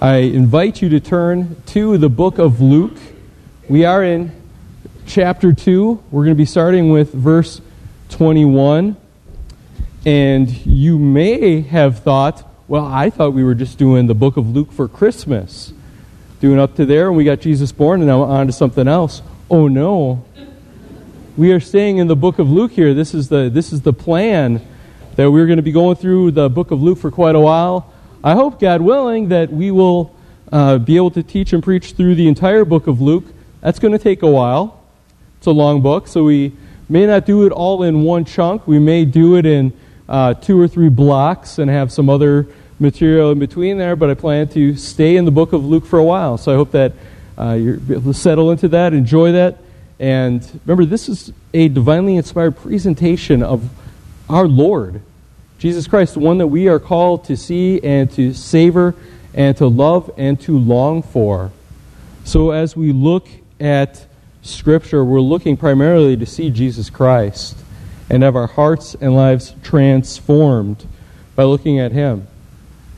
I invite you to turn to the book of Luke. We are in chapter 2. We're going to be starting with verse 21. And you may have thought, well, I thought we were just doing the book of Luke for Christmas. Doing up to there, and we got Jesus born, and now on to something else. Oh no. We are staying in the book of Luke here. This is the, this is the plan that we're going to be going through the book of Luke for quite a while. I hope, God willing, that we will uh, be able to teach and preach through the entire book of Luke. That's going to take a while. It's a long book, so we may not do it all in one chunk. We may do it in uh, two or three blocks and have some other material in between there, but I plan to stay in the book of Luke for a while. So I hope that uh, you're able to settle into that, enjoy that. And remember, this is a divinely inspired presentation of our Lord Jesus Christ, the one that we are called to see and to savor and to love and to long for. So as we look at Scripture, we're looking primarily to see Jesus Christ and have our hearts and lives transformed by looking at Him.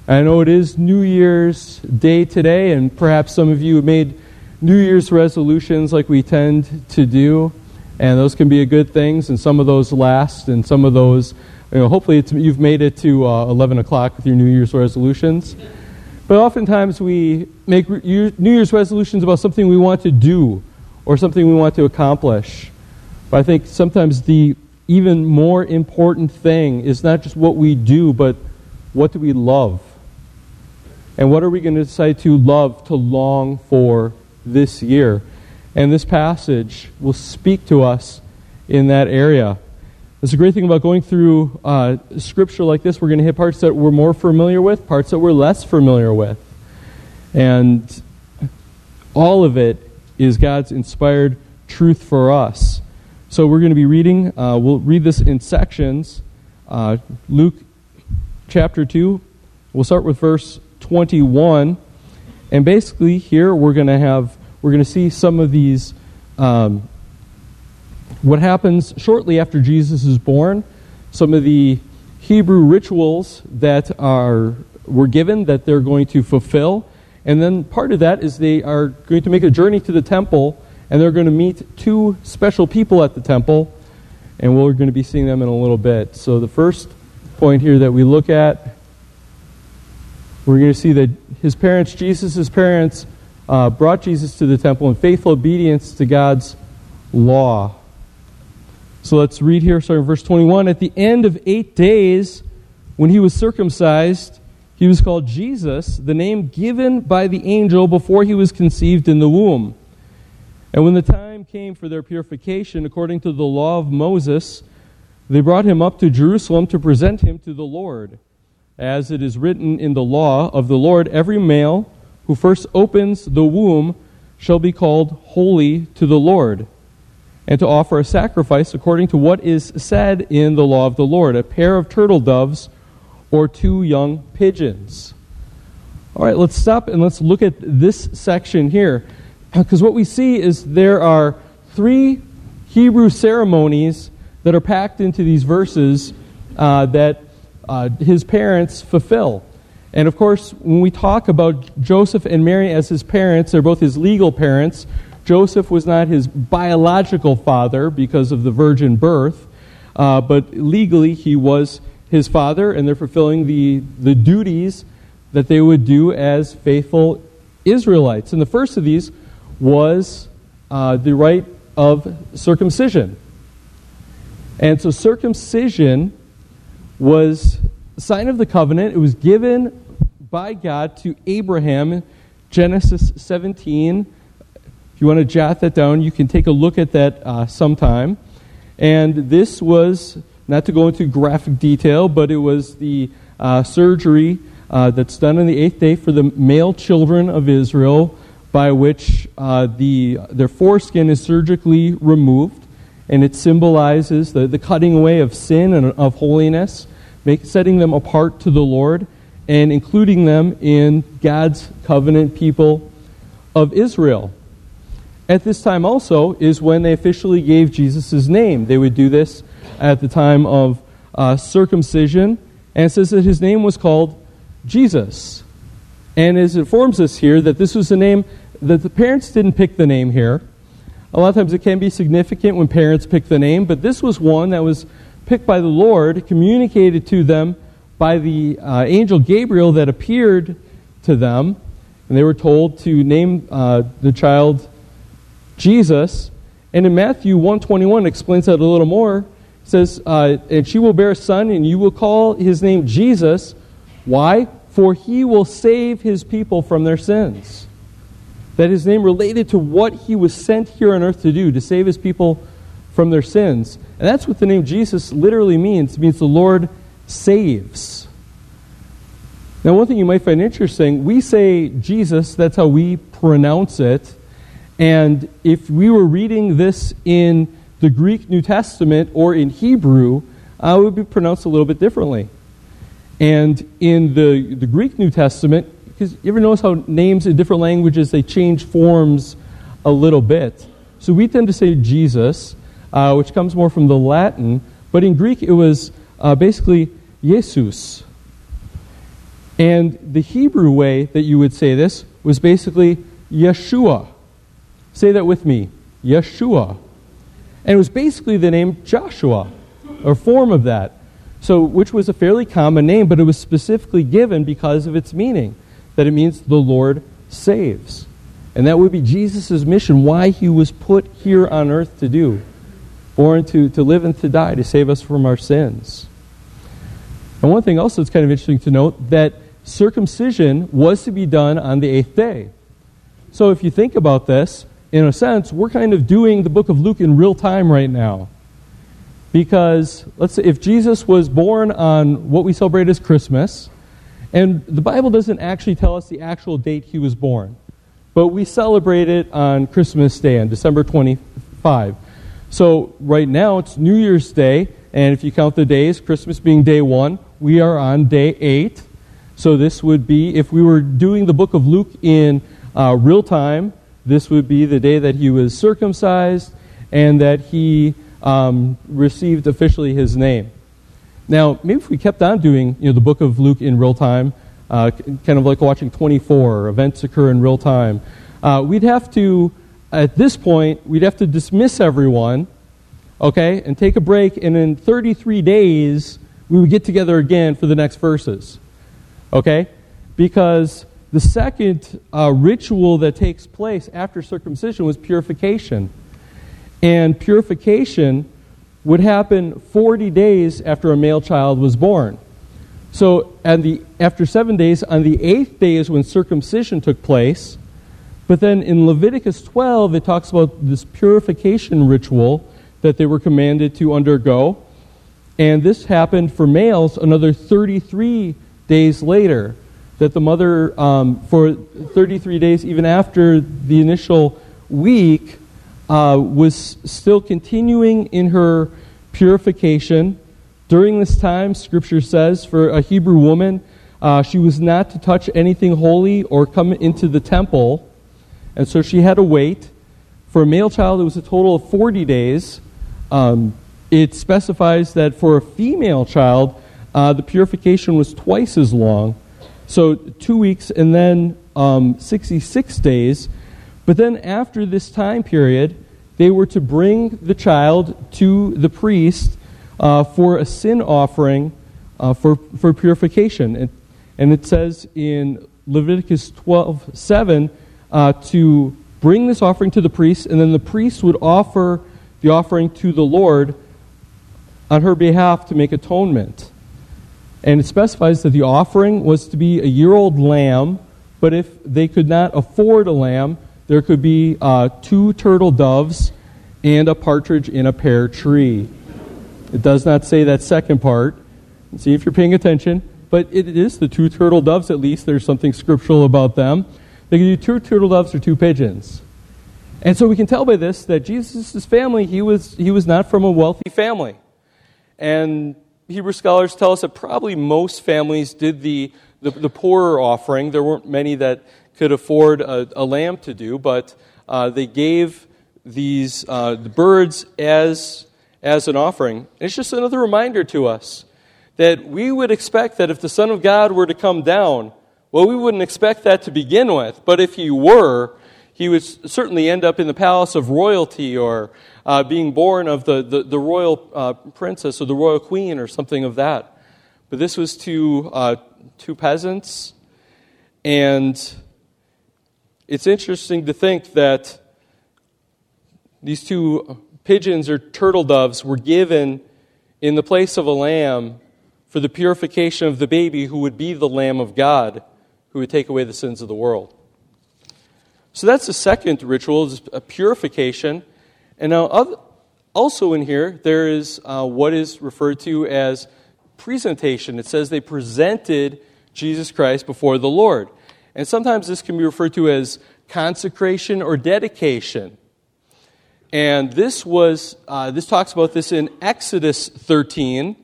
I know it is New Year's Day today, and perhaps some of you made New Year's resolutions like we tend to do, and those can be good things, and some of those last, and some of those you know, hopefully you've made it to uh, 11 o'clock with your New Year's resolutions. But oftentimes we make re- New Year's resolutions about something we want to do or something we want to accomplish. But I think sometimes the even more important thing is not just what we do, but what do we love? And what are we going to decide to love, to long for this year? And this passage will speak to us in that area. That's a great thing about going through uh, scripture like this. We're going to hit parts that we're more familiar with, parts that we're less familiar with. And all of it is God's inspired truth for us. So we're going to be reading, uh, we'll read this in sections. Uh, Luke chapter 2, we'll start with verse 21. And basically, here we're going to have, we're going to see some of these um, what happens shortly after Jesus is born, some of the Hebrew rituals that are were given that they're going to fulfill. And then part of that is they are going to make a journey to the temple and they're going to meet two special people at the temple. And we're going to be seeing them in a little bit. So the first point here that we look at, we're going to see that his parents, Jesus' parents, uh, brought Jesus to the temple in faithful obedience to God's law. So let's read here, starting verse 21. At the end of eight days, when he was circumcised, he was called Jesus, the name given by the angel before he was conceived in the womb. And when the time came for their purification, according to the law of Moses, they brought him up to Jerusalem to present him to the Lord. As it is written in the law of the Lord, every male who first opens the womb shall be called holy to the Lord and to offer a sacrifice according to what is said in the law of the Lord a pair of turtle doves or two young pigeons. All right, let's stop and let's look at this section here. Because what we see is there are three Hebrew ceremonies that are packed into these verses uh, that uh, his parents fulfill. And of course, when we talk about Joseph and Mary as his parents, they're both his legal parents. Joseph was not his biological father because of the virgin birth, uh, but legally he was his father, and they're fulfilling the, the duties that they would do as faithful Israelites. And the first of these was uh, the rite of circumcision. And so circumcision was a sign of the covenant. It was given by God to Abraham, Genesis 17 you want to jot that down, you can take a look at that uh, sometime. And this was, not to go into graphic detail, but it was the uh, surgery uh, that's done on the eighth day for the male children of Israel, by which uh, the, their foreskin is surgically removed. And it symbolizes the, the cutting away of sin and of holiness, make, setting them apart to the Lord, and including them in God's covenant people of Israel at this time also is when they officially gave Jesus' name. They would do this at the time of uh, circumcision, and it says that his name was called Jesus. And it informs us here that this was a name that the parents didn't pick the name here. A lot of times it can be significant when parents pick the name, but this was one that was picked by the Lord, communicated to them by the uh, angel Gabriel that appeared to them, and they were told to name uh, the child Jesus. And in Matthew 121 explains that a little more. It says, uh, And she will bear a son, and you will call his name Jesus. Why? For he will save his people from their sins. That his name related to what he was sent here on earth to do, to save his people from their sins. And that's what the name Jesus literally means. It means the Lord saves. Now, one thing you might find interesting, we say Jesus, that's how we pronounce it. And if we were reading this in the Greek New Testament or in Hebrew, uh, it would be pronounced a little bit differently. And in the, the Greek New Testament, because you ever notice how names in different languages, they change forms a little bit. So we tend to say Jesus, uh, which comes more from the Latin, but in Greek it was uh, basically Jesus. And the Hebrew way that you would say this was basically Yeshua. Say that with me Yeshua. And it was basically the name Joshua, or form of that. So, which was a fairly common name, but it was specifically given because of its meaning that it means the Lord saves. And that would be Jesus' mission, why he was put here on earth to do. Born to, to live and to die, to save us from our sins. And one thing also that's kind of interesting to note that circumcision was to be done on the eighth day. So if you think about this, in a sense, we're kind of doing the book of Luke in real time right now. Because, let's say, if Jesus was born on what we celebrate as Christmas, and the Bible doesn't actually tell us the actual date he was born, but we celebrate it on Christmas Day, on December 25. So, right now, it's New Year's Day, and if you count the days, Christmas being day one, we are on day eight. So, this would be, if we were doing the book of Luke in uh, real time, this would be the day that he was circumcised and that he um, received officially his name. Now, maybe if we kept on doing you know, the book of Luke in real time, uh, kind of like watching 24, events occur in real time, uh, we'd have to, at this point, we'd have to dismiss everyone, okay, and take a break, and in 33 days, we would get together again for the next verses, okay? Because the second uh, ritual that takes place after circumcision was purification. And purification would happen 40 days after a male child was born. So, and the, after seven days, on the eighth day is when circumcision took place. But then in Leviticus 12, it talks about this purification ritual that they were commanded to undergo. And this happened for males another 33 days later that the mother, um, for 33 days, even after the initial week, uh, was still continuing in her purification. During this time, Scripture says, for a Hebrew woman, uh, she was not to touch anything holy or come into the temple, and so she had to wait. For a male child, it was a total of 40 days. Um, it specifies that for a female child, uh, the purification was twice as long. So two weeks and then um, 66 days. But then after this time period, they were to bring the child to the priest uh, for a sin offering uh, for, for purification. And, and it says in Leviticus 12 7 uh, to bring this offering to the priest, and then the priest would offer the offering to the Lord on her behalf to make atonement. And it specifies that the offering was to be a year old lamb, but if they could not afford a lamb, there could be uh, two turtle doves and a partridge in a pear tree. It does not say that second part. See if you're paying attention. But it is the two turtle doves, at least. There's something scriptural about them. They could do two turtle doves or two pigeons. And so we can tell by this that Jesus' family, he was, he was not from a wealthy family. And Hebrew scholars tell us that probably most families did the, the, the poorer offering. There weren't many that could afford a, a lamb to do, but uh, they gave these uh, the birds as, as an offering. And It's just another reminder to us that we would expect that if the Son of God were to come down, Well, we wouldn't expect that to begin with, but if he were, he would certainly end up in the palace of royalty or uh, being born of the, the, the royal uh, princess or the royal queen or something of that. But this was to uh, two peasants, and it's interesting to think that these two pigeons or turtle doves were given in the place of a lamb for the purification of the baby who would be the Lamb of God who would take away the sins of the world. So that's the second ritual, is a purification. And now, also in here, there is uh, what is referred to as presentation. It says they presented Jesus Christ before the Lord. And sometimes this can be referred to as consecration or dedication. And this was, uh, this talks about this in Exodus 13.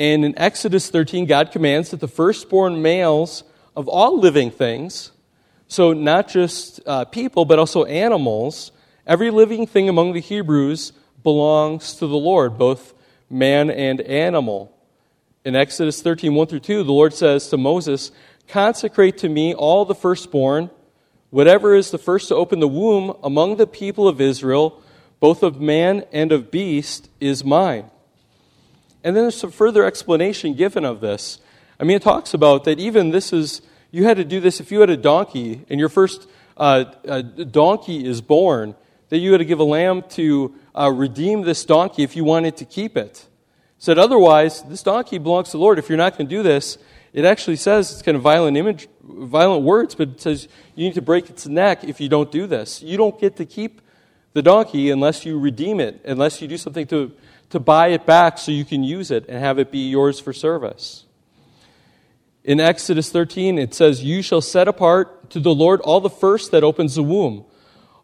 And in Exodus 13, God commands that the firstborn males of all living things, so not just uh, people, but also animals, every living thing among the Hebrews belongs to the Lord, both man and animal. In Exodus 13, 1 through 2, the Lord says to Moses, Consecrate to me all the firstborn, whatever is the first to open the womb among the people of Israel, both of man and of beast, is mine. And then there's some further explanation given of this. I mean, it talks about that even this is, you had to do this if you had a donkey and your first uh, donkey is born, that you had to give a lamb to uh, redeem this donkey if you wanted to keep it. Said otherwise, this donkey belongs to the Lord. If you're not going to do this, it actually says it's kind of violent image, violent words, but it says you need to break its neck if you don't do this. You don't get to keep the donkey unless you redeem it, unless you do something to, to buy it back so you can use it and have it be yours for service. In Exodus 13, it says, You shall set apart to the Lord all the first that opens the womb.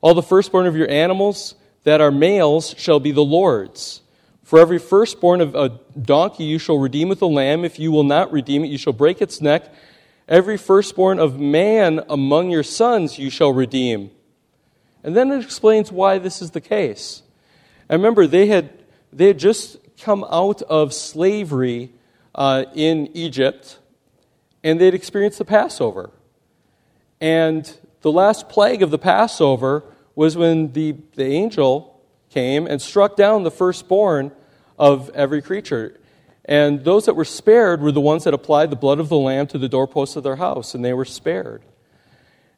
All the firstborn of your animals that are males shall be the Lord's. For every firstborn of a donkey you shall redeem with a lamb. If you will not redeem it, you shall break its neck. Every firstborn of man among your sons you shall redeem. And then it explains why this is the case. And remember, they had, they had just come out of slavery uh, in Egypt and they'd experienced the Passover. And the last plague of the Passover was when the, the angel came and struck down the firstborn of every creature. And those that were spared were the ones that applied the blood of the lamb to the doorposts of their house, and they were spared.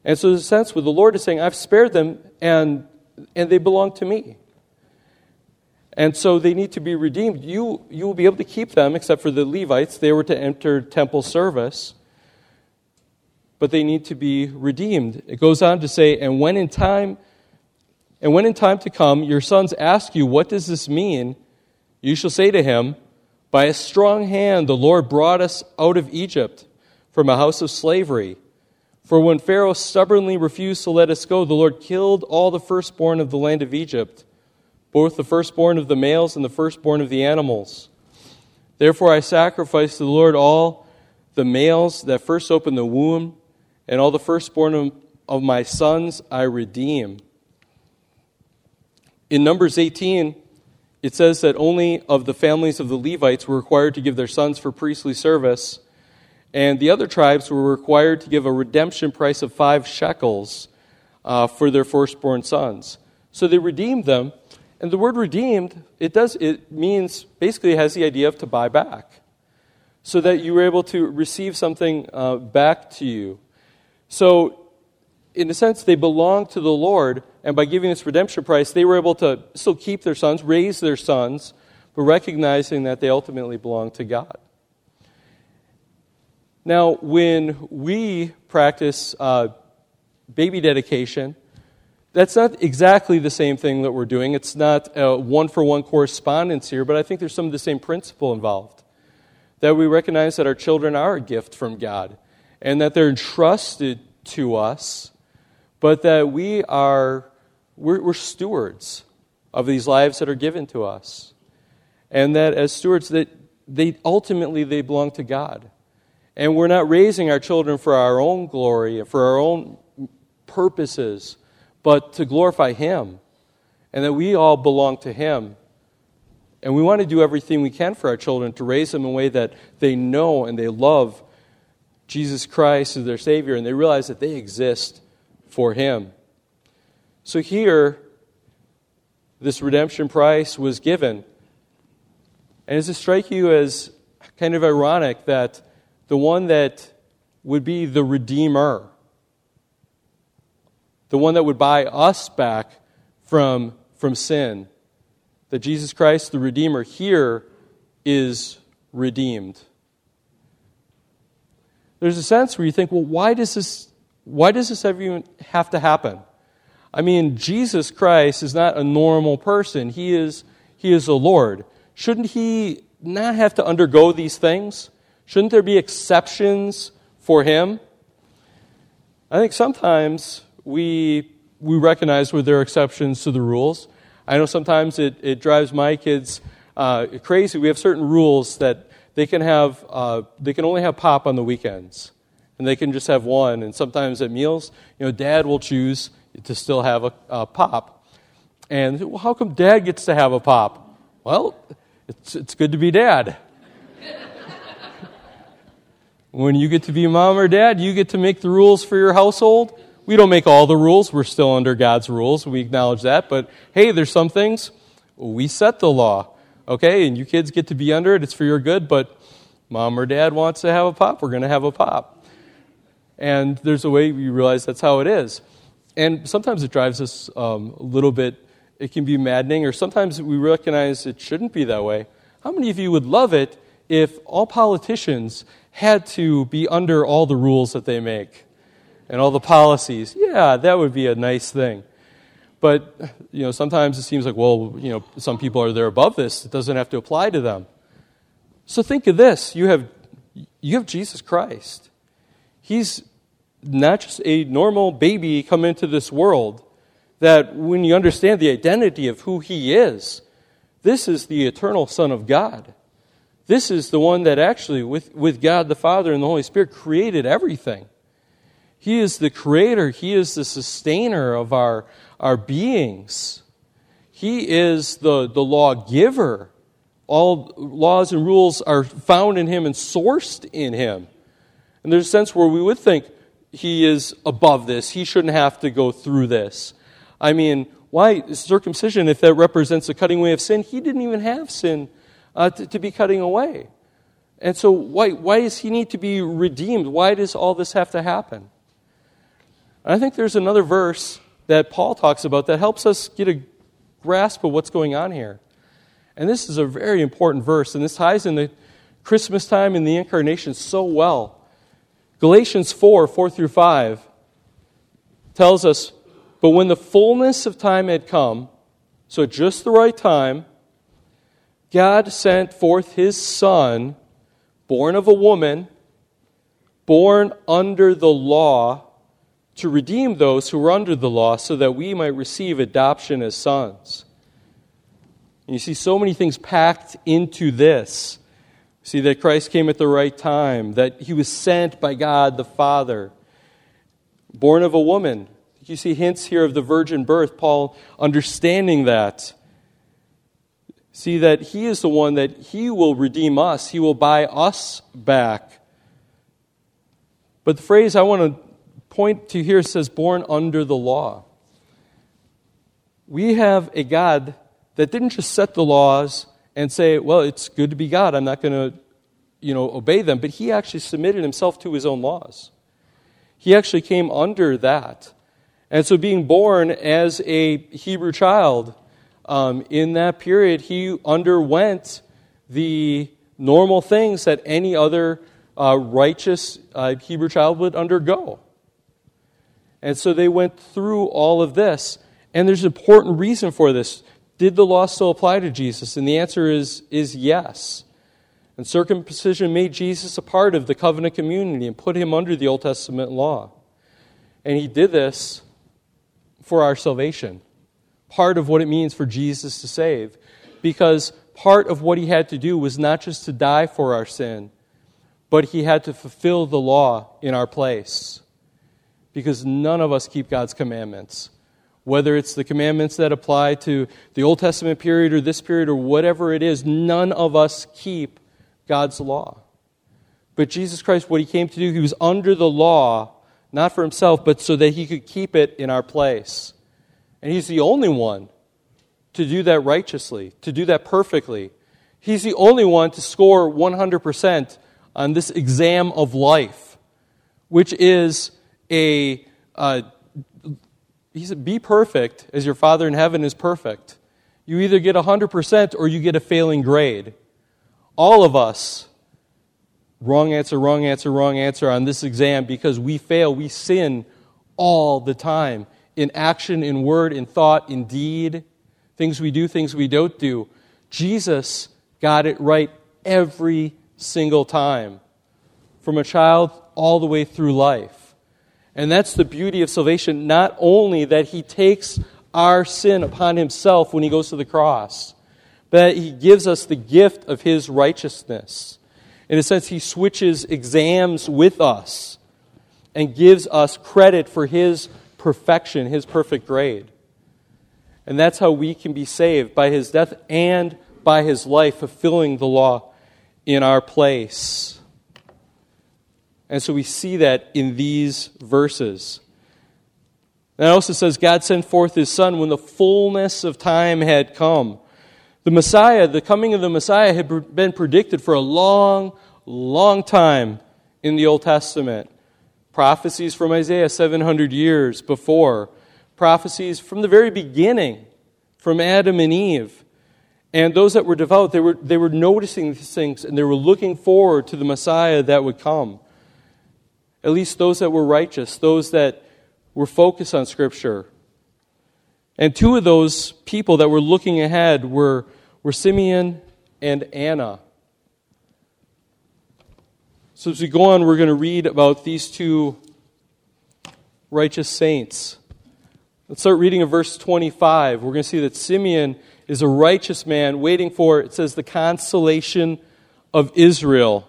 And so, there's a sense where the Lord is saying, I've spared them, and, and they belong to me. And so they need to be redeemed. You, you will be able to keep them, except for the Levites. They were to enter temple service but they need to be redeemed. It goes on to say, and when in time and when in time to come your sons ask you, what does this mean? You shall say to him, By a strong hand the Lord brought us out of Egypt from a house of slavery. For when Pharaoh stubbornly refused to let us go, the Lord killed all the firstborn of the land of Egypt, both the firstborn of the males and the firstborn of the animals. Therefore I sacrifice to the Lord all the males that first opened the womb and all the firstborn of, my sons I redeem. In Numbers 18, it says that only of the families of the Levites were required to give their sons for priestly service, and the other tribes were required to give a redemption price of five shekels uh, for their firstborn sons. So they redeemed them, and the word redeemed, it does it means basically has the idea of to buy back, so that you were able to receive something uh, back to you. So, in a sense, they belonged to the Lord, and by giving this redemption price, they were able to still keep their sons, raise their sons, but recognizing that they ultimately belong to God. Now, when we practice uh, baby dedication, that's not exactly the same thing that we're doing. It's not a one for one correspondence here, but I think there's some of the same principle involved. That we recognize that our children are a gift from God and that they're entrusted to us, but that we are we're, we're stewards of these lives that are given to us, and that as stewards that they ultimately they belong to God, and we're not raising our children for our own glory and for our own purposes, but to glorify Him, and that we all belong to Him. And we want to do everything we can for our children to raise them in a way that they know and they love Jesus Christ as their Savior, and they realize that they exist for Him. So here, this redemption price was given. And does it strike you as kind of ironic that the one that would be the Redeemer, the one that would buy us back from, from sin, that Jesus Christ, the Redeemer, here is redeemed. There's a sense where you think, well, why does this, why does this even have to happen? I mean, Jesus Christ is not a normal person. He is, he is a Lord. Shouldn't he not have to undergo these things? Shouldn't there be exceptions for him? I think sometimes we, we recognize where there are exceptions to the rules. I know sometimes it, it drives my kids uh, crazy. We have certain rules that they can have, uh, they can only have pop on the weekends. And they can just have one. And sometimes at meals, you know, dad will choose to still have a, a pop. And well, how come dad gets to have a pop? Well, it's, it's good to be dad. when you get to be mom or dad, you get to make the rules for your household. We don't make all the rules. We're still under God's rules. We acknowledge that. But hey, there's some things we set the law. Okay, and you kids get to be under it. It's for your good. But mom or dad wants to have a pop. We're going to have a pop. And there's a way you realize that's how it is. And sometimes it drives us um, a little bit, it can be maddening, or sometimes we recognize it shouldn't be that way. How many of you would love it if all politicians had to be under all the rules that they make and all the policies? Yeah, that would be a nice thing. But, you know, sometimes it seems like, well, you know, some people are there above this. It doesn't have to apply to them. So think of this. You have, you have Jesus Christ. He's not just a normal baby come into this world, that when you understand the identity of who he is, this is the eternal Son of God. This is the one that actually, with, with God the Father and the Holy Spirit, created everything. He is the creator, He is the sustainer of our, our beings. He is the, the lawgiver. All laws and rules are found in Him and sourced in Him. And there's a sense where we would think, he is above this. He shouldn't have to go through this. I mean, why circumcision if that represents a cutting away of sin? He didn't even have sin uh, to, to, be cutting away. And so, why, why does he need to be redeemed? Why does all this have to happen? I think there's another verse that Paul talks about that helps us get a grasp of what's going on here. And this is a very important verse, and this ties into Christmas time and the incarnation so well. Galatians 4 4 through 5 tells us, But when the fullness of time had come, so just the right time, God sent forth his Son, born of a woman, born under the law, to redeem those who were under the law, so that we might receive adoption as sons. And you see so many things packed into this. See that Christ came at the right time, that he was sent by God the Father, born of a woman. You see hints here of the virgin birth, Paul understanding that. See that he is the one that he will redeem us, he will buy us back. But the phrase I want to point to here says, born under the law. We have a God that didn't just set the laws and say, well, it's good to be God. I'm not going to, you know, obey them. But he actually submitted himself to his own laws. He actually came under that. And so, being born as a Hebrew child, um, in that period, he underwent the normal things that any other uh, righteous uh, Hebrew child would undergo. And so they went through all of this. And there's an important reason for this. Did the law still apply to Jesus? And the answer is, is yes. And circumcision made Jesus a part of the covenant community and put him under the Old Testament law. And he did this for our salvation. Part of what it means for Jesus to save. Because part of what he had to do was not just to die for our sin, but he had to fulfill the law in our place. Because none of us keep God's commandments whether it's the commandments that apply to the Old Testament period or this period or whatever it is, none of us keep God's law. But Jesus Christ, what he came to do, he was under the law, not for himself, but so that he could keep it in our place. And he's the only one to do that righteously, to do that perfectly. He's the only one to score 100% on this exam of life, which is a, uh, he said, be perfect as your Father in heaven is perfect. You either get 100% or you get a failing grade. All of us, wrong answer, wrong answer, wrong answer on this exam because we fail. We sin all the time in action, in word, in thought, in deed, things we do, things we don't do. Jesus got it right every single time, from a child all the way through life. And that's the beauty of salvation, not only that he takes our sin upon himself when he goes to the cross, but he gives us the gift of his righteousness. In a sense, he switches exams with us and gives us credit for his perfection, his perfect grade. And that's how we can be saved by his death and by his life, fulfilling the law in our place. And so we see that in these verses. And it also says, God sent forth his Son when the fullness of time had come. The Messiah, the coming of the Messiah, had been predicted for a long, long time in the Old Testament. Prophecies from Isaiah 700 years before. Prophecies from the very beginning, from Adam and Eve. And those that were devout, they were, they were noticing these things and they were looking forward to the Messiah that would come. At least those that were righteous, those that were focused on Scripture. And two of those people that were looking ahead were, were Simeon and Anna. So as we go on, we're going to read about these two righteous saints. Let's start reading in verse 25. We're going to see that Simeon is a righteous man waiting for, it says, the consolation of Israel.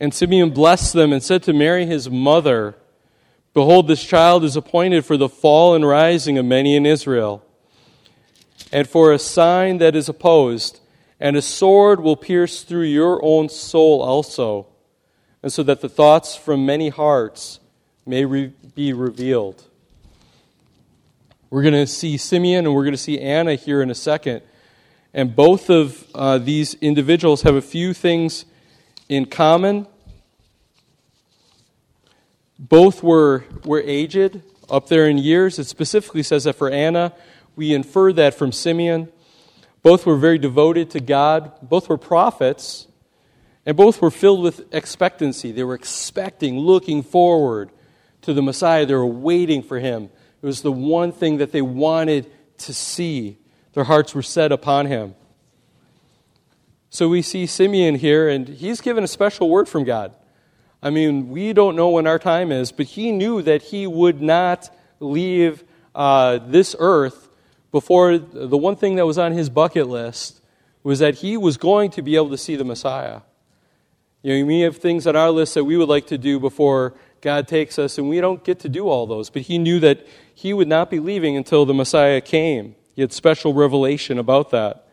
And Simeon blessed them and said to Mary his mother, Behold, this child is appointed for the fall and rising of many in Israel, and for a sign that is opposed and a sword will pierce through your own soul also, and so that the thoughts from many hearts may re- be revealed. We're going to see Simeon and we're going to see Anna here in a second. And both of uh, these individuals have a few things in common. Both were, were aged, up there in years. It specifically says that for Anna, we infer that from Simeon. Both were very devoted to God. Both were prophets. And both were filled with expectancy. They were expecting, looking forward to the Messiah. They were waiting for him. It was the one thing that they wanted to see. Their hearts were set upon him. So we see Simeon here, and he's given a special word from God. I mean, we don't know when our time is, but he knew that he would not leave uh, this earth before the one thing that was on his bucket list was that he was going to be able to see the Messiah. You know, we have things on our list that we would like to do before God takes us, and we don't get to do all those. But he knew that he would not be leaving until the Messiah came. He had special revelation about that.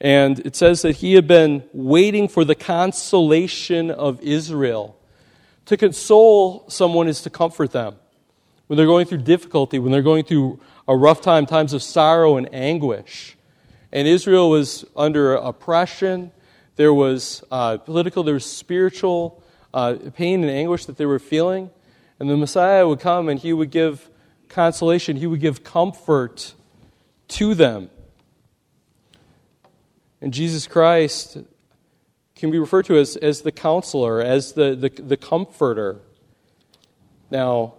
And it says that he had been waiting for the consolation of Israel. To console someone is to comfort them. When they're going through difficulty, when they're going through a rough time, times of sorrow and anguish. And Israel was under oppression. there was uh, political, there was spiritual uh, pain and anguish that they were feeling. And the Messiah would come and he would give consolation, he would give comfort to them. And Jesus Christ can be referred to as, as the counselor, as the, the, the comforter. Now,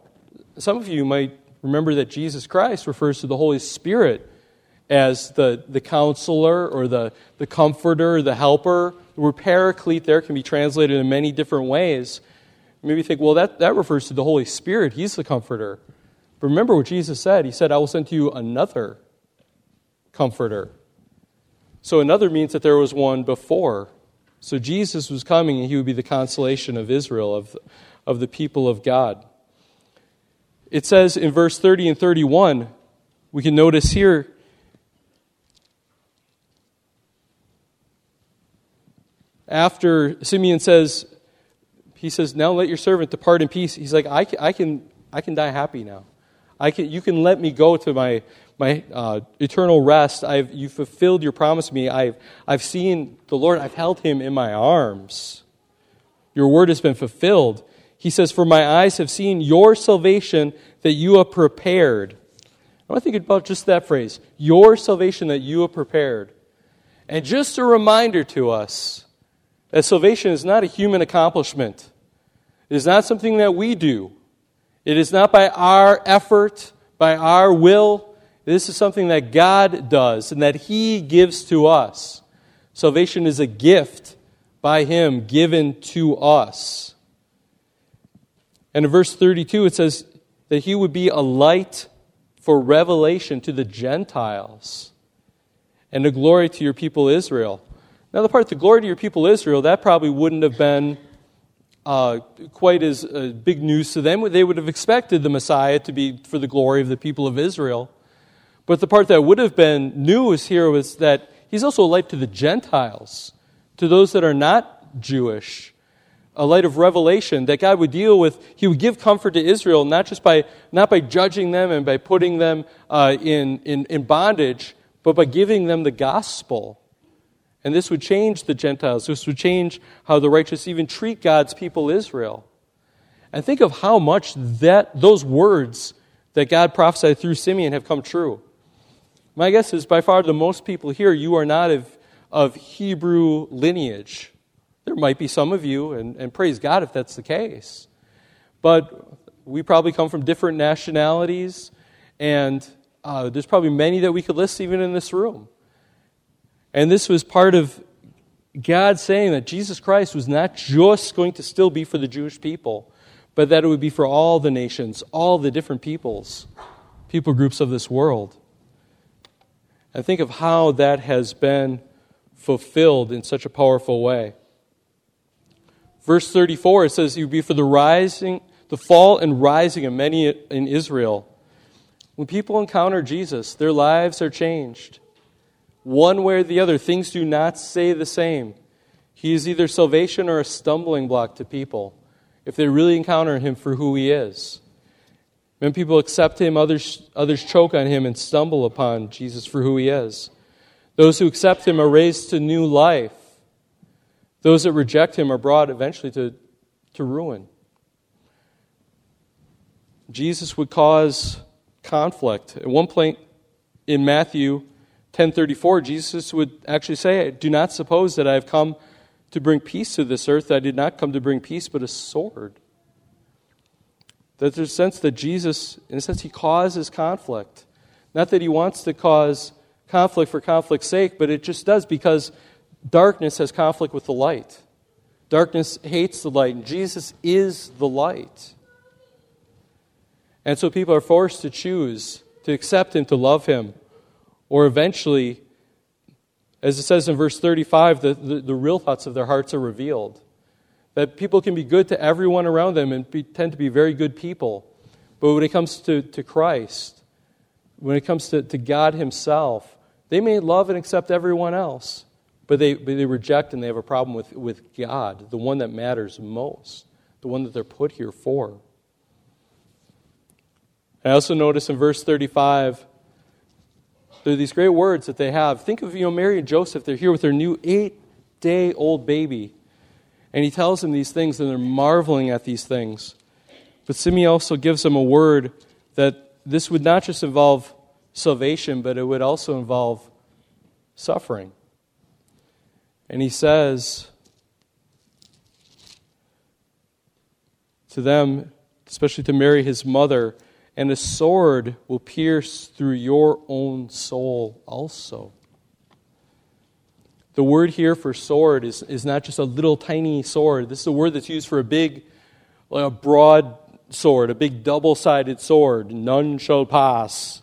some of you might remember that Jesus Christ refers to the Holy Spirit as the, the counselor or the, the comforter, the helper. The word paraclete there can be translated in many different ways. Maybe you think, well, that, that refers to the Holy Spirit. He's the comforter. But remember what Jesus said. He said, I will send to you another comforter. So another means that there was one before. So Jesus was coming and he would be the consolation of Israel, of, of the people of God. It says in verse 30 and 31, we can notice here, after Simeon says, he says, Now let your servant depart in peace. He's like, I can, I can, I can die happy now. I can, you can let me go to my, my uh, eternal rest. I've, you've fulfilled your promise to me. I've, I've seen the Lord. I've held him in my arms. Your word has been fulfilled. He says, For my eyes have seen your salvation that you have prepared. I want to think about just that phrase your salvation that you have prepared. And just a reminder to us that salvation is not a human accomplishment, it is not something that we do. It is not by our effort, by our will. This is something that God does and that He gives to us. Salvation is a gift by Him given to us. And in verse 32, it says that He would be a light for revelation to the Gentiles and a glory to your people Israel. Now, the part, the glory to your people Israel, that probably wouldn't have been uh, quite as uh, big news to them. They would have expected the Messiah to be for the glory of the people of Israel. But the part that would have been news here was that he's also a light to the Gentiles, to those that are not Jewish. A light of revelation that God would deal with. He would give comfort to Israel, not just by, not by judging them and by putting them uh, in, in, in bondage, but by giving them the gospel and this would change the Gentiles. This would change how the righteous even treat God's people, Israel. And think of how much that, those words that God prophesied through Simeon have come true. My guess is by far the most people here, you are not of, of Hebrew lineage. There might be some of you, and, and praise God if that's the case. But we probably come from different nationalities, and uh, there's probably many that we could list even in this room. And this was part of God saying that Jesus Christ was not just going to still be for the Jewish people, but that it would be for all the nations, all the different peoples, people groups of this world. And think of how that has been fulfilled in such a powerful way. Verse 34, it says, would be for the rising, the fall and rising of many in Israel. When people encounter Jesus, their lives are changed one way or the other. Things do not stay the same. He is either salvation or a stumbling block to people if they really encounter him for who he is. When people accept him, others, others choke on him and stumble upon Jesus for who he is. Those who accept him are raised to new life. Those that reject him are brought eventually to, to ruin. Jesus would cause conflict. At one point in Matthew 1034, Jesus would actually say, Do not suppose that I have come to bring peace to this earth. I did not come to bring peace, but a sword. That there's a sense that Jesus, in a sense, he causes conflict. Not that he wants to cause conflict for conflict's sake, but it just does because darkness has conflict with the light. Darkness hates the light, and Jesus is the light. And so people are forced to choose to accept him, to love him, or eventually, as it says in verse 35, the, the, the, real thoughts of their hearts are revealed. That people can be good to everyone around them and be, tend to be very good people. But when it comes to, to Christ, when it comes to, to God Himself, they may love and accept everyone else, but they, but they reject and they have a problem with, with God, the one that matters most, the one that they're put here for. I also notice in verse 35 there are these great words that they have. Think of, you know, Mary and Joseph. They're here with their new eight day old baby. And he tells them these things, and they're marveling at these things. But Simeon also gives them a word that this would not just involve salvation, but it would also involve suffering. And he says to them, especially to Mary, his mother, and a sword will pierce through your own soul also. The word here for sword is, is not just a little tiny sword. This is a word that's used for a big, a broad sword, a big double sided sword. None shall pass.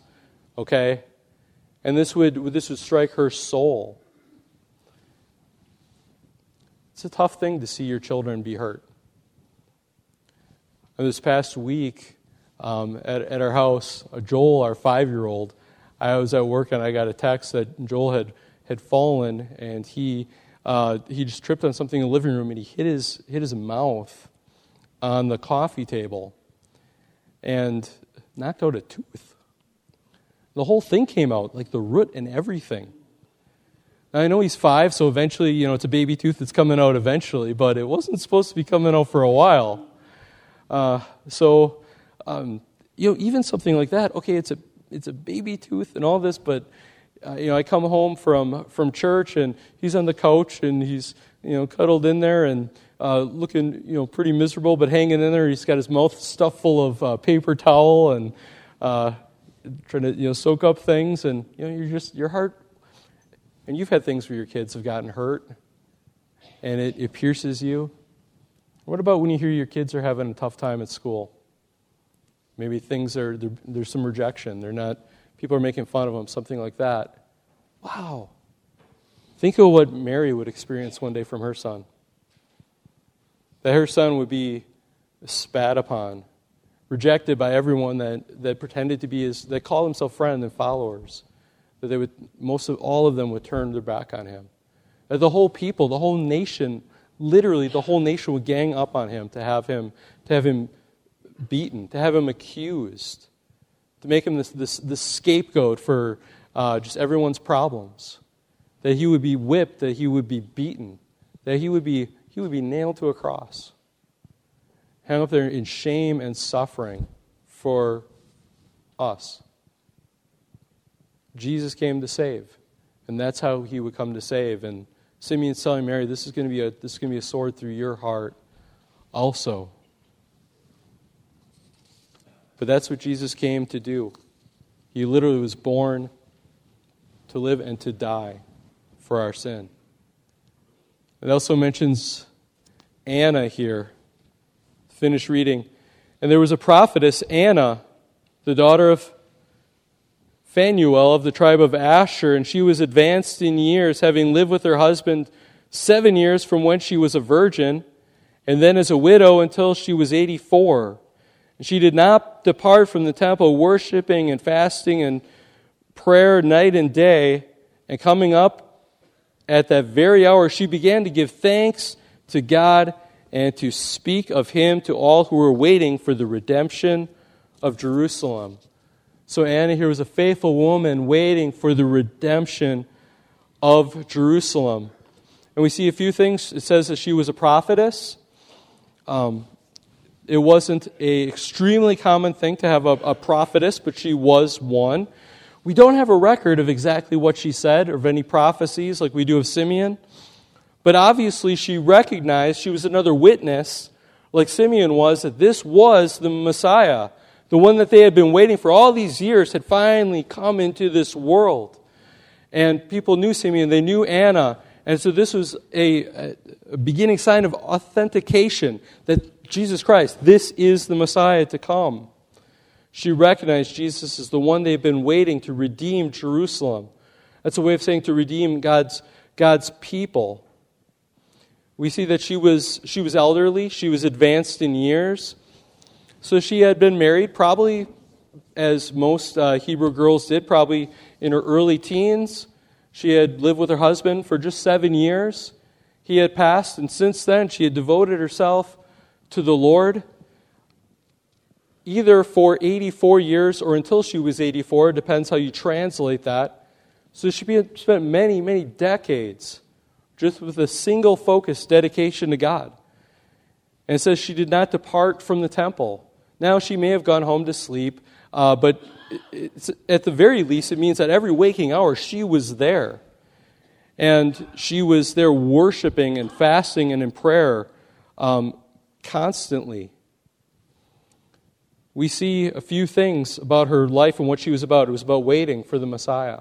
Okay? And this would, this would strike her soul. It's a tough thing to see your children be hurt. And this past week um, at, at our house, Joel, our five year old, I was at work and I got a text that Joel had had fallen and he, uh, he just tripped on something in the living room and he hit his, hit his mouth on the coffee table and knocked out a tooth. The whole thing came out, like the root and everything. Now, I know he's five, so eventually, you know, it's a baby tooth that's coming out eventually, but it wasn't supposed to be coming out for a while. Uh, so, um, you know, even something like that, okay, it's a, it's a baby tooth and all this, but you know, I come home from from church and he's on the couch and he's you know cuddled in there and uh, looking you know pretty miserable, but hanging in there. He's got his mouth stuffed full of uh, paper towel and uh, trying to you know soak up things, and you know you're just your heart. And you've had things where your kids have gotten hurt, and it, it pierces you. What about when you hear your kids are having a tough time at school? Maybe things are there's some rejection. They're not people are making fun of him, something like that. Wow. Think of what Mary would experience one day from her son. That her son would be spat upon, rejected by everyone that, that pretended to be his, that called himself friend and followers. That they would, most of all of them would turn their back on him. That the whole people, the whole nation, literally the whole nation would gang up on him to have him, to have him beaten, to have him accused to make him this, this, this scapegoat for uh, just everyone's problems. That he would be whipped, that he would be beaten, that he would be, he would be nailed to a cross, hung up there in shame and suffering for us. Jesus came to save, and that's how he would come to save. And Simeon's telling Mary, this is going to be a, this is going to be a sword through your heart also. But that's what Jesus came to do. He literally was born to live and to die for our sin. It also mentions Anna here. Finish reading. And there was a prophetess, Anna, the daughter of Phanuel of the tribe of Asher, and she was advanced in years, having lived with her husband seven years from when she was a virgin, and then as a widow until she was 84. She did not depart from the temple, worshiping and fasting and prayer night and day. And coming up at that very hour, she began to give thanks to God and to speak of Him to all who were waiting for the redemption of Jerusalem. So Anna here was a faithful woman waiting for the redemption of Jerusalem. And we see a few things. It says that she was a prophetess. Um, it wasn't an extremely common thing to have a, a prophetess, but she was one. We don't have a record of exactly what she said or of any prophecies like we do of Simeon. But obviously, she recognized she was another witness, like Simeon was, that this was the Messiah. The one that they had been waiting for all these years had finally come into this world. And people knew Simeon, they knew Anna. And so this was a, a beginning sign of authentication that Jesus Christ, this is the Messiah to come. She recognized Jesus as the one they've been waiting to redeem Jerusalem. That's a way of saying to redeem God's, God's people. We see that she was, she was elderly, she was advanced in years. So she had been married, probably as most uh, Hebrew girls did, probably in her early teens. She had lived with her husband for just seven years. He had passed, and since then she had devoted herself to the Lord, either for 84 years or until she was 84, depends how you translate that. So she spent many, many decades just with a single focus dedication to God. And it says she did not depart from the temple. Now she may have gone home to sleep, uh, but at the very least, it means that every waking hour she was there. And she was there worshiping and fasting and in prayer um, constantly. We see a few things about her life and what she was about. It was about waiting for the Messiah,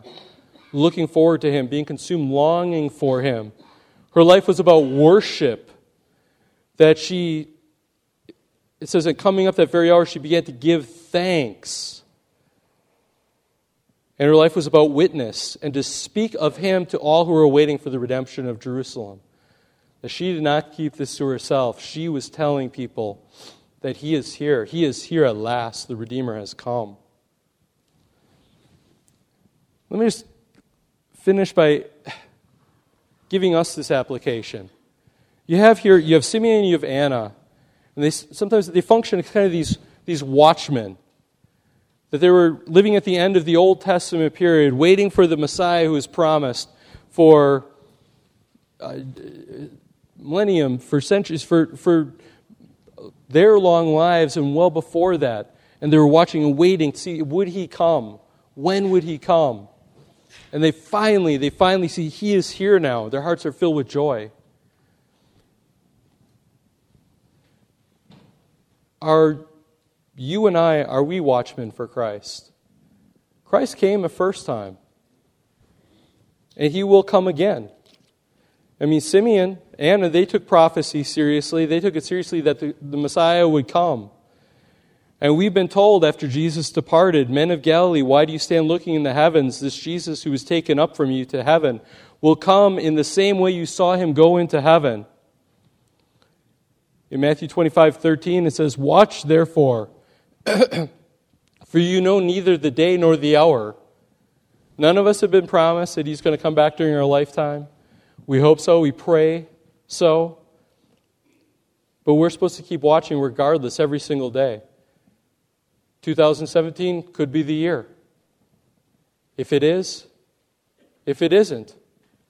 looking forward to him, being consumed, longing for him. Her life was about worship, that she, it says that coming up that very hour, she began to give thanks and her life was about witness and to speak of him to all who were waiting for the redemption of Jerusalem. That she did not keep this to herself. She was telling people that he is here. He is here at last. The Redeemer has come. Let me just finish by giving us this application. You have here, you have Simeon and you have Anna. And they, sometimes they function as kind of these, these watchmen that they were living at the end of the Old Testament period, waiting for the Messiah who was promised for uh, millennium, for centuries, for, for their long lives, and well before that. And they were watching and waiting to see would he come? When would he come? And they finally, they finally see he is here now. Their hearts are filled with joy. Our you and I, are we watchmen for Christ? Christ came a first time, and he will come again. I mean, Simeon, Anna, they took prophecy seriously. They took it seriously that the, the Messiah would come. And we've been told after Jesus departed, Men of Galilee, why do you stand looking in the heavens? This Jesus who was taken up from you to heaven will come in the same way you saw him go into heaven. In Matthew 25, 13, it says, Watch therefore For you know neither the day nor the hour. None of us have been promised that He's going to come back during our lifetime. We hope so. We pray so. But we're supposed to keep watching regardless every single day. 2017 could be the year. If it is, if it isn't,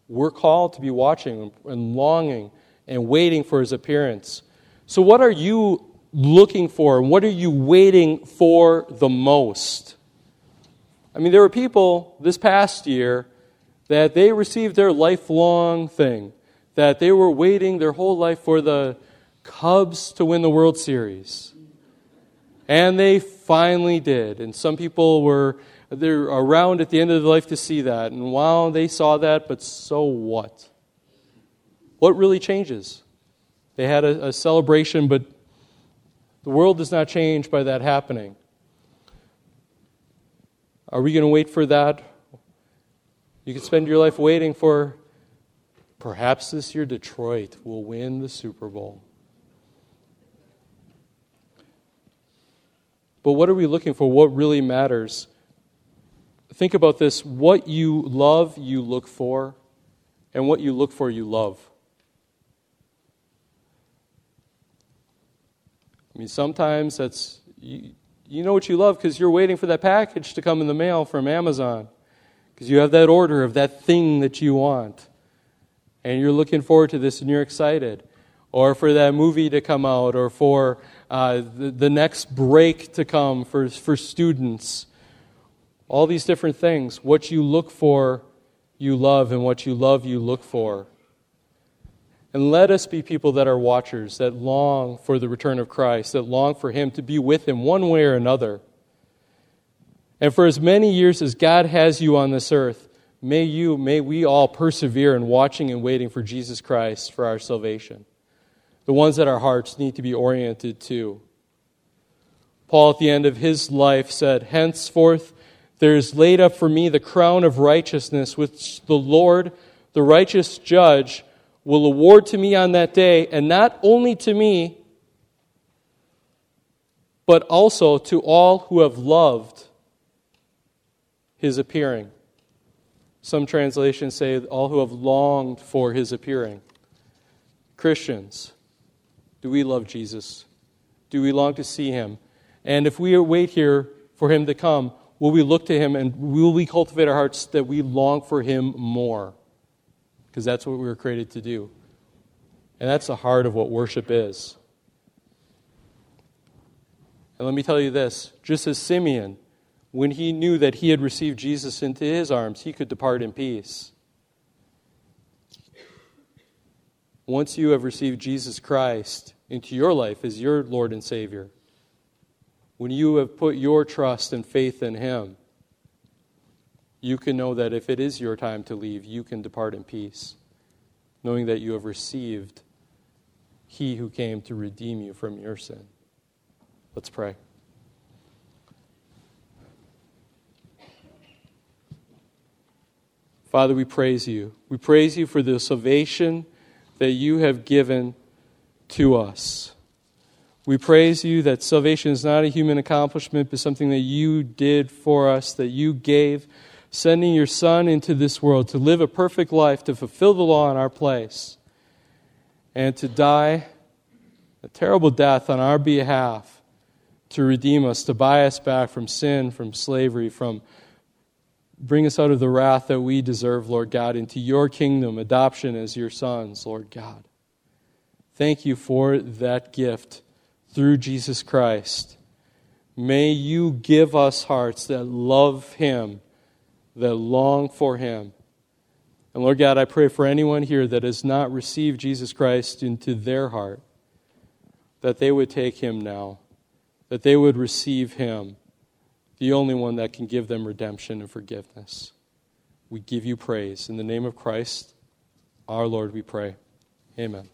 we're called to be watching and longing and waiting for his appearance. So, what are you looking for? And what are you waiting for the most? I mean, there were people this past year that they received their lifelong thing, that they were waiting their whole life for the Cubs to win the World Series. And they finally did. And some people were they're around at the end of their life to see that. And wow, they saw that, but so what? What really changes? They had a, a celebration, but the world does not change by that happening. Are we going to wait for that? You could spend your life waiting for perhaps this year Detroit will win the Super Bowl. But what are we looking for? What really matters? Think about this what you love, you look for, and what you look for, you love. I mean, sometimes that's, you, you know what you love because you're waiting for that package to come in the mail from Amazon because you have that order of that thing that you want. And you're looking forward to this and you're excited. Or for that movie to come out, or for uh, the, the next break to come for, for students. All these different things. What you look for, you love, and what you love, you look for. And let us be people that are watchers, that long for the return of Christ, that long for Him to be with Him one way or another. And for as many years as God has you on this earth, may you, may we all persevere in watching and waiting for Jesus Christ for our salvation. The ones that our hearts need to be oriented to. Paul, at the end of his life, said, Henceforth there is laid up for me the crown of righteousness, which the Lord, the righteous judge, will award to me on that day, and not only to me, but also to all who have loved his appearing. Some translations say all who have longed for his appearing. Christians, do we love Jesus? Do we long to see him? And if we wait here for him to come, will we look to him and will we cultivate our hearts that we long for him more? because that's what we were created to do. And that's the heart of what worship is. And let me tell you this just as Simeon, when he knew that he had received Jesus into his arms, he could depart in peace. Once you have received Jesus Christ into your life as your Lord and Savior, when you have put your trust and faith in Him, you can know that if it is your time to leave, you can depart in peace, knowing that you have received He who came to redeem you from your sin. Let's pray. Father, we praise you. We praise you for the salvation that you have given to us. We praise you that salvation is not a human accomplishment, but something that you did for us, that you gave, sending your Son into this world to live a perfect life, to fulfill the law in our place, and to die a terrible death on our behalf to redeem us, to buy us back from sin, from slavery, from bring us out of the wrath that we deserve, Lord God, into your kingdom, adoption as your sons, Lord God. Thank you for that gift through Jesus Christ. May you give us hearts that love him, that long for him. And Lord God, I pray for anyone here that has not received Jesus Christ into their heart, that they would take him now, that they would receive him the only one that can give them redemption and forgiveness. We give you praise. In the name of Christ, our Lord, we pray. Amen.